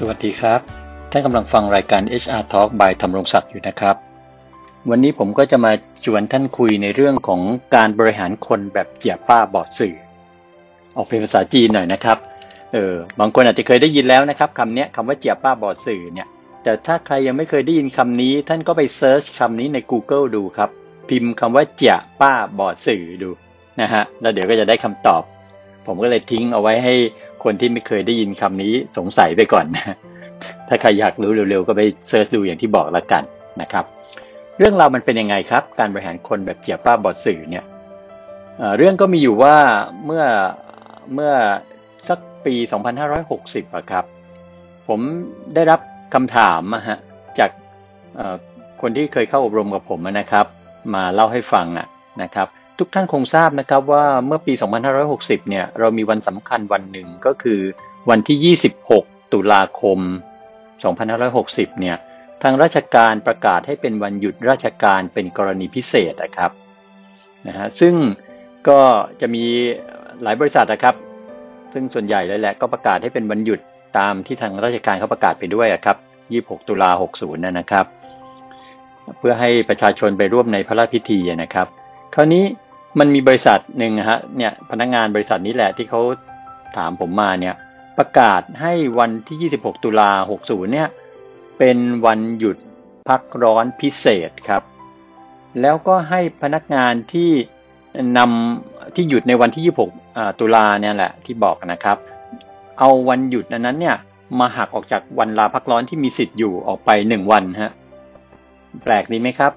สวัสดีครับ ท่านกำลังฟังรายการ HR Talk by ธรรมรงศักดิ์อยู่นะครับ วันนี้ผมก็จะมาชวนท่านคุยในเรื่องของการบริหารคนแบบเจียป้าบอดสื่อ ออกเป็นภาษาจีนหน่อยนะครับ เออบางคนอาจจะเคยได้ยินแล้วนะครับคำนี้คำว่าเจียป้าบอดสื่อเนี่ย แต่ถ้าใครยังไม่เคยได้ยินคำนี้ ท่านก็ไปเซิร์ชคำนี้ใน Google ดูครับ พิมพ์คำว่าเจียป้าบอดสื่อดูนะฮะ แล้วเดี๋ยวก็จะได้คำตอบ ผมก็เลยทิ้งเอาไว้ให้ คนที่ไม่เคยได้ยินคำนี้สงสัยไปก่อนนะถ้าใครอยากรู้เร็วๆ ก็ไปเซิร์ชดูอย่างที่บอกแล้วกันนะครับ เรื่องราวมันเป็นยังไงครับ การบริหารคนแบบเจียป้าบอดสื่อเนี่ยเรื่องก็มีอยู่ว่าเมื่อเมื่อสักปี 2560อะครับ ผมได้รับคำถามฮะจากคนที่เคยเข้าอบรมกับผมนะครับ มาเล่าให้ฟังอะนะครับ ทุกท่านคงทราบนะครับว่าเมื่อปี 2560 เนี่ยเรามีวันสำคัญวันหนึ่งก็คือวันที่ 26 ตุลาคม 2560 เนี่ยทางราชการประกาศให้เป็นวันหยุดราชการเป็นกรณีพิเศษนะครับนะฮะซึ่งก็จะมีหลายบริษัทนะครับ ซึ่งส่วนใหญ่เลยแหละก็ประกาศให้เป็นวันหยุดตามที่ทางราชการเขาประกาศไปด้วยครับ 26 ตุลา 60 นะครับ เพื่อให้ประชาชนไปร่วมในพระราชพิธีนะครับ คราวนี้ มันมีบริษัทหนึ่งฮะเนี่ยพนักงานบริษัทนี้แหละที่เขาถามผมมาเนี่ยประกาศให้วันที่ 26 ตุลา60 เนี่ยเป็นวันหยุดพักร้อนพิเศษครับ แล้วก็ให้พนักงานที่นำที่หยุดในวันที่ 26 ตุลาเนี่ยแหละที่บอกนะครับ เอาวันหยุดนั้นเนี่ยมาหักออกจากวันลาพักร้อนที่มีสิทธิ์อยู่ออกไป 1 วันฮะแปลกดีไหมครับ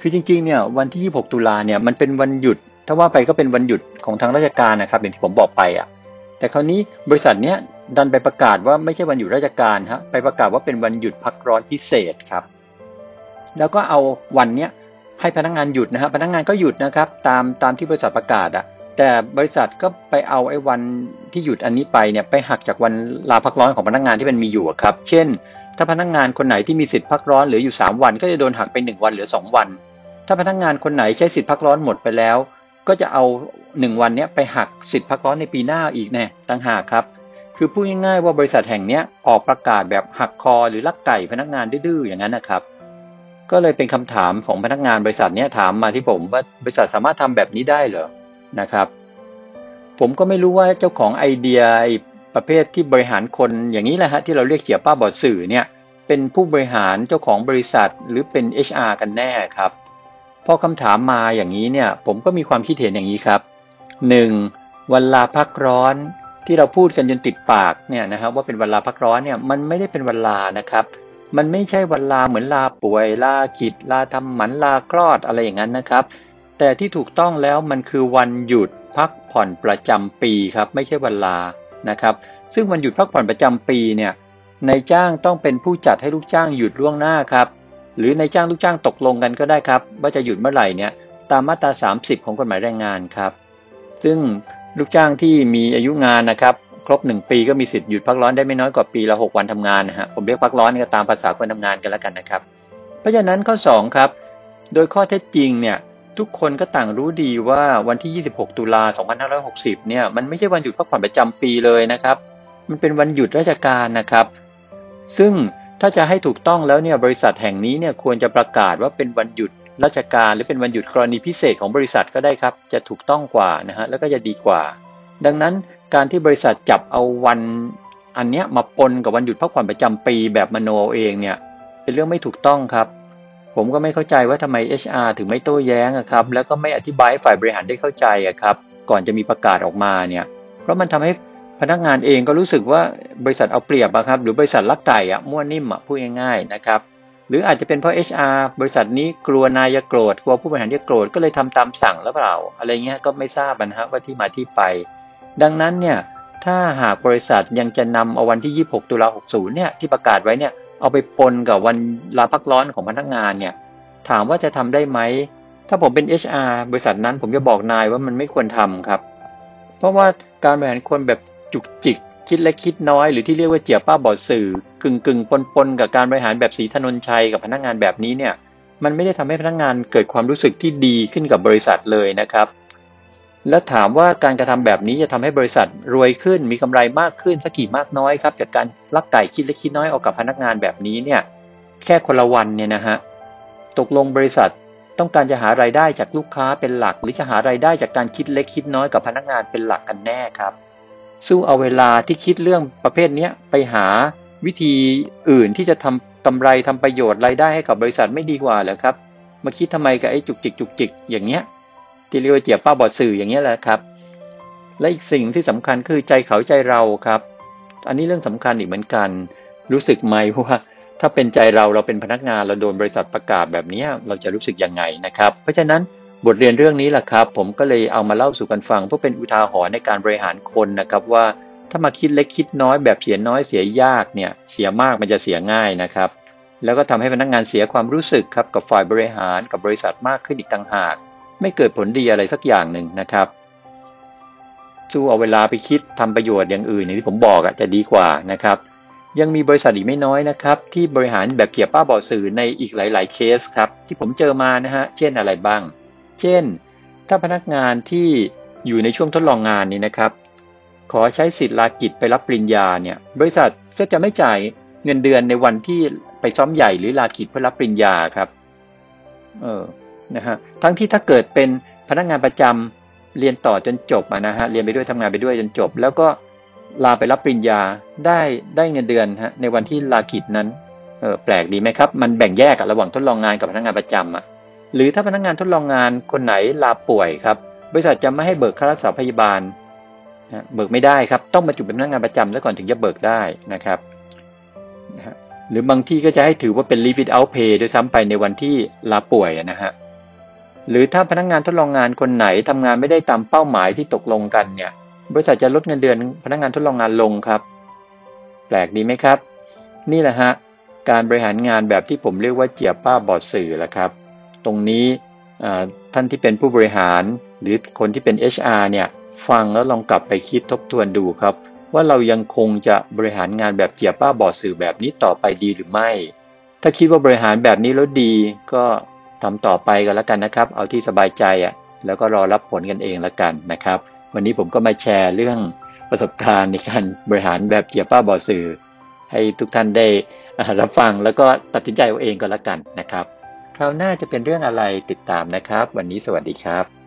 คือจริงๆเนี่ยวันที่ 26 ตุลาเนี่ยมันเป็นวันหยุด ถ้าว่าไปก็เป็นวันหยุดของทางราชการนะครับอย่างที่ผมบอกไปอะ แต่คราวนี้บริษัทเนี้ยดันไปประกาศว่าไม่ใช่วันหยุดราชการฮะไปประกาศว่าเป็นวันหยุดพักร้อนพิเศษครับ แล้วก็เอาวันเนี้ยให้พนักงงานหยุดนะฮะพนักงงานก็หยุดนะครับ ตามตามที่บริษัทประกาศอะแต่บริษัทก็ไปเอาไอ้วันที่หยุดอันนี้ไปเนี่ยไปหักจากวันลาพักร้อนของพนักงานที่มันมีอยู่ครับ เช่น ถ้าพนักงานคนไหนที่มีสิทธิ์พักร้อนเหลืออยู่ 3 วัน ก็จะโดนหักไป 1 วันเหลือ 2 วัน ถ้าพนักงานคนไหนใช้สิทธิ์พักร้อนหมดไปแล้ว ก็จะเอาหนึ่งวันนี้ไปหักสิทธิ์พักร้อนในปีหน้าอีกแน่ต่างหากครับ คือพูดง่ายๆว่าบริษัทแห่งนี้ออกประกาศแบบหักคอหรือลักไก่พนักงานดื้อๆอย่างนั้นนะครับ ก็เลยเป็นคำถามของพนักงานบริษัทนี้ถามมาที่ผมว่าบริษัทสามารถทำแบบนี้ได้เหรอนะครับ ผมก็ไม่รู้ว่าเจ้าของไอเดียประเภทที่บริหารคนอย่างนี้แหละฮะที่เราเรียกเขียป้าบอดสื่อเนี่ยเป็นผู้บริหารเจ้าของบริษัทหรือเป็น HR กันแน่ครับ พอคำถามมาอย่างนี้เนี่ย ผมก็มีความคิดเห็นอย่างนี้ครับ 1. วันลาพักร้อนที่เราพูดกันจนติดปากเนี่ยนะครับว่าเป็นวันลาพักร้อนเนี่ยมันไม่ได้เป็นวันลานะครับ มันไม่ใช่วันลาเหมือนลาป่วยลาขิดลาทำหมันลาคลอดอะไรอย่างนั้นนะครับ แต่ที่ถูกต้องแล้วมันคือวันหยุดพักผ่อนประจำปีครับไม่ใช่วันลานะครับ ซึ่งวันหยุดพักผ่อนประจำปีเนี่ยนายจ้างต้องเป็นผู้จัดให้ลูกจ้างหยุดล่วงหน้าครับ หรือในจ้างลูกจ้างตกลงกันก็ได้ครับ ว่าจะหยุดเมื่อไหร่เนี่ยตามมาตรา 30 ของกฎหมายแรงงานครับ ซึ่งลูกจ้างที่มีอายุงานนะครับครบ 1 ปีก็มีสิทธิ์หยุดพักร้อนได้ไม่น้อยกว่าปีละ 6 วันทำงานนะฮะผมเรียกพักร้อนก็ตามภาษาคนทำงานกันแล้วกันนะครับ เพราะฉะนั้นข้อ 2 ครับ โดยข้อเท็จจริงเนี่ยทุกคนก็ต่างรู้ดีว่าวันที่ 26 ตุลา 2560 เนี่ยมันไม่ใช่วันหยุดพักผ่อนประจำปีเลยนะครับ มันเป็นวันหยุดราชการนะครับ ซึ่ง ถ้าจะให้ถูกต้องแล้วเนี่ยบริษัทแห่งนี้เนี่ยควรจะประกาศว่าเป็นวันหยุดราชการหรือเป็นวันหยุดกรณีพิเศษของบริษัทก็ได้ครับ จะถูกต้องกว่านะฮะแล้วก็จะดีกว่า ดังนั้นการที่บริษัทจับเอาวันอันเนี้ยมาปนกับวันหยุดพักผ่อนประจำปีแบบมโนเองเนี่ยเป็นเรื่องไม่ถูกต้องครับ ผมก็ไม่เข้าใจว่าทำไม HR ถึงไม่โต้แย้งครับแล้วก็ไม่อธิบายฝ่ายบริหารได้เข้าใจครับ ก่อนจะมีประกาศออกมาเนี่ยเพราะมันทำให้ พนักงานเองก็รู้สึกว่าบริษัทเอาเปรียบอะครับหรือบริษัทลักไก่อะมั่วนิ่มอะพูดง่ายๆนะครับหรืออาจจะเป็นเพราะ HR บริษัทนี้กลัวนายจะโกรธกลัวผู้บริหารจะโกรธก็เลยทำตามสั่งหรือเปล่า อะไรเงี้ยก็ไม่ทราบนะฮะว่าที่มาที่ไป ดังนั้นเนี่ยถ้าหากบริษัทยังจะนำเอาวันที่ 26 ตุลา60 เนี่ยที่ประกาศไว้เนี่ยเอาไปปนกับวันลาพักร้อนของพนักงานเนี่ยถามว่าจะทำได้ไหม ถ้าผมเป็น HR บริษัทนั้นผมจะบอกนายว่ามันไม่ควรทำครับ เพราะว่าการบริหารคนแบบ จุกจิก คิดเล็กคิดน้อยหรือที่เรียกว่าเจียป้าบอดสื่อกึ่งกึ่งปนปนกับการบริหารแบบสีธนนชัยกับพนักงานแบบนี้เนี่ยมันไม่ได้ทำให้พนักงานเกิดความรู้สึกที่ดีขึ้นกับบริษัทเลยนะครับ แล้วถามว่าการกระทำแบบนี้จะทำให้บริษัทรวยขึ้นมีกำไรมากขึ้นสักกี่มากน้อยครับจากการลักไก่คิดเล็กคิดน้อยออกกับพนักงานแบบนี้เนี่ยแค่คนละวันเนี่ยนะฮะตกลงบริษัทต้องการจะหารายได้จากลูกค้าเป็นหลัก หรือจะหารายได้จากการคิดเล็กคิดน้อยกับพนักงานเป็นหลักกันแน่ครับ สู้เอาเวลาที่คิดเรื่องประเภทนี้ไปหาวิธีอื่นที่จะทำกำไรทำประโยชน์รายได้ให้กับบริษัทไม่ดีกว่าเหรอครับ มาคิดทำไมกับไอ้จุกจิกจุกจิกอย่างเงี้ยที่เรียกว่าเจียบป้าบอดสื่ออย่างเงี้ยแหละครับ และอีกสิ่งที่สำคัญคือใจเขาใจเราครับ อันนี้เรื่องสำคัญอีกเหมือนกัน รู้สึกไหมว่าถ้าเป็นใจเราเราเป็นพนักงานเราโดนบริษัทประกาศแบบนี้เราจะรู้สึกยังไงนะครับ เพราะฉะนั้น บทเรียนเรื่องนี้แหละครับ ผมก็เลยเอามาเล่าสู่กันฟัง เพื่อเป็นอุทาหรณ์ในการบริหารคนนะครับว่าถ้ามาคิดเล็กคิดน้อยแบบเสียน้อยเสียยากเนี่ยเสียมากมันจะเสียง่ายนะครับ แล้วก็ทำให้พนักงานเสียความรู้สึกครับกับฝ่ายบริหารกับบริษัทมากขึ้นอีกต่างหาก ไม่เกิดผลดีอะไรสักอย่างหนึ่งนะครับสู้เอาเวลาไปคิดทำประโยชน์อย่างอื่นอย่างที่ผมบอกอะจะดีกว่านะครับ ยังมีบริษัทอีกไม่น้อยนะครับ ที่บริหารแบบเกี่ยวป้าบอสื่อในอีกหลาย ๆ เคสครับที่ผมเจอมานะฮะเช่นอะไรบ้าง เช่น ถ้าพนักงานที่อยู่ในช่วงทดลองงานนี้นะครับ ขอใช้สิทธิ์ลากิจไปรับปริญญาเนี่ยบริษัทก็จะไม่จ่ายเงินเดือนในวันที่ไปซ้อมใหญ่หรือลากิจเพื่อรับปริญญาครับเออนะฮะทั้งที่ถ้าเกิดเป็นพนักงานประจำเรียนต่อจนจบนะฮะเรียนไปด้วยทำงานไปด้วยจนจบ แล้วก็ลาไปรับปริญญาได้ได้เงินเดือนฮะในวันที่ลากิจนั้นเออแปลกดีไหมครับ มันแบ่งแยกระหว่างทดลองงานกับพนักงานประจำอะ หรือถ้าพนักงานทดลองงานคนไหนลาป่วยครับ บริษัทจะไม่ให้เบิกค่ารักษาพยาบาลเบิกไม่ได้ครับ ต้องมาจุเป็นพนักงานประจำแล้วก่อนถึงจะเบิกได้นะครับหรือบางที่ก็จะให้ถือว่าเป็น leave it out pay ด้วยซ้ำไปในวันที่ลาป่วยนะฮะหรือถ้าพนักงานทดลองงานคนไหนทำงานไม่ได้ตามเป้าหมายที่ตกลงกันเนี่ย บริษัทจะลดเงินเดือนพนักงานทดลองงานลงครับ แปลกดีไหมครับ นี่แหละฮะการบริหารงานแบบที่ผมเรียกว่าเจียป้าบอดสื่อหละครับ ตรงนี้ท่านที่เป็นผู้บริหาร หรือคนที่เป็น HR เนี่ยฟังแล้วลองกลับไปคิดทบทวนดูครับ ว่าเรายังคงจะบริหารงานแบบเจียป้าบอสื่อแบบนี้ต่อไปดีหรือไม่ ถ้าคิดว่าบริหารแบบนี้แล้วดีก็ทำต่อไปกันแล้วกันนะครับ เอาที่สบายใจอะแล้วก็รอรับผลกันเองแล้วกันนะครับ วันนี้ผมก็มาแชร์เรื่องประสบการณ์ในการบริหารแบบเจียป้าบอสื่อ ให้ทุกท่านได้รับฟังแล้วก็ตัดสินใจเอาเองก็แล้วกันนะครับ คราวหน้าจะเป็นเรื่องอะไรติดตามนะครับ วันนี้สวัสดีครับ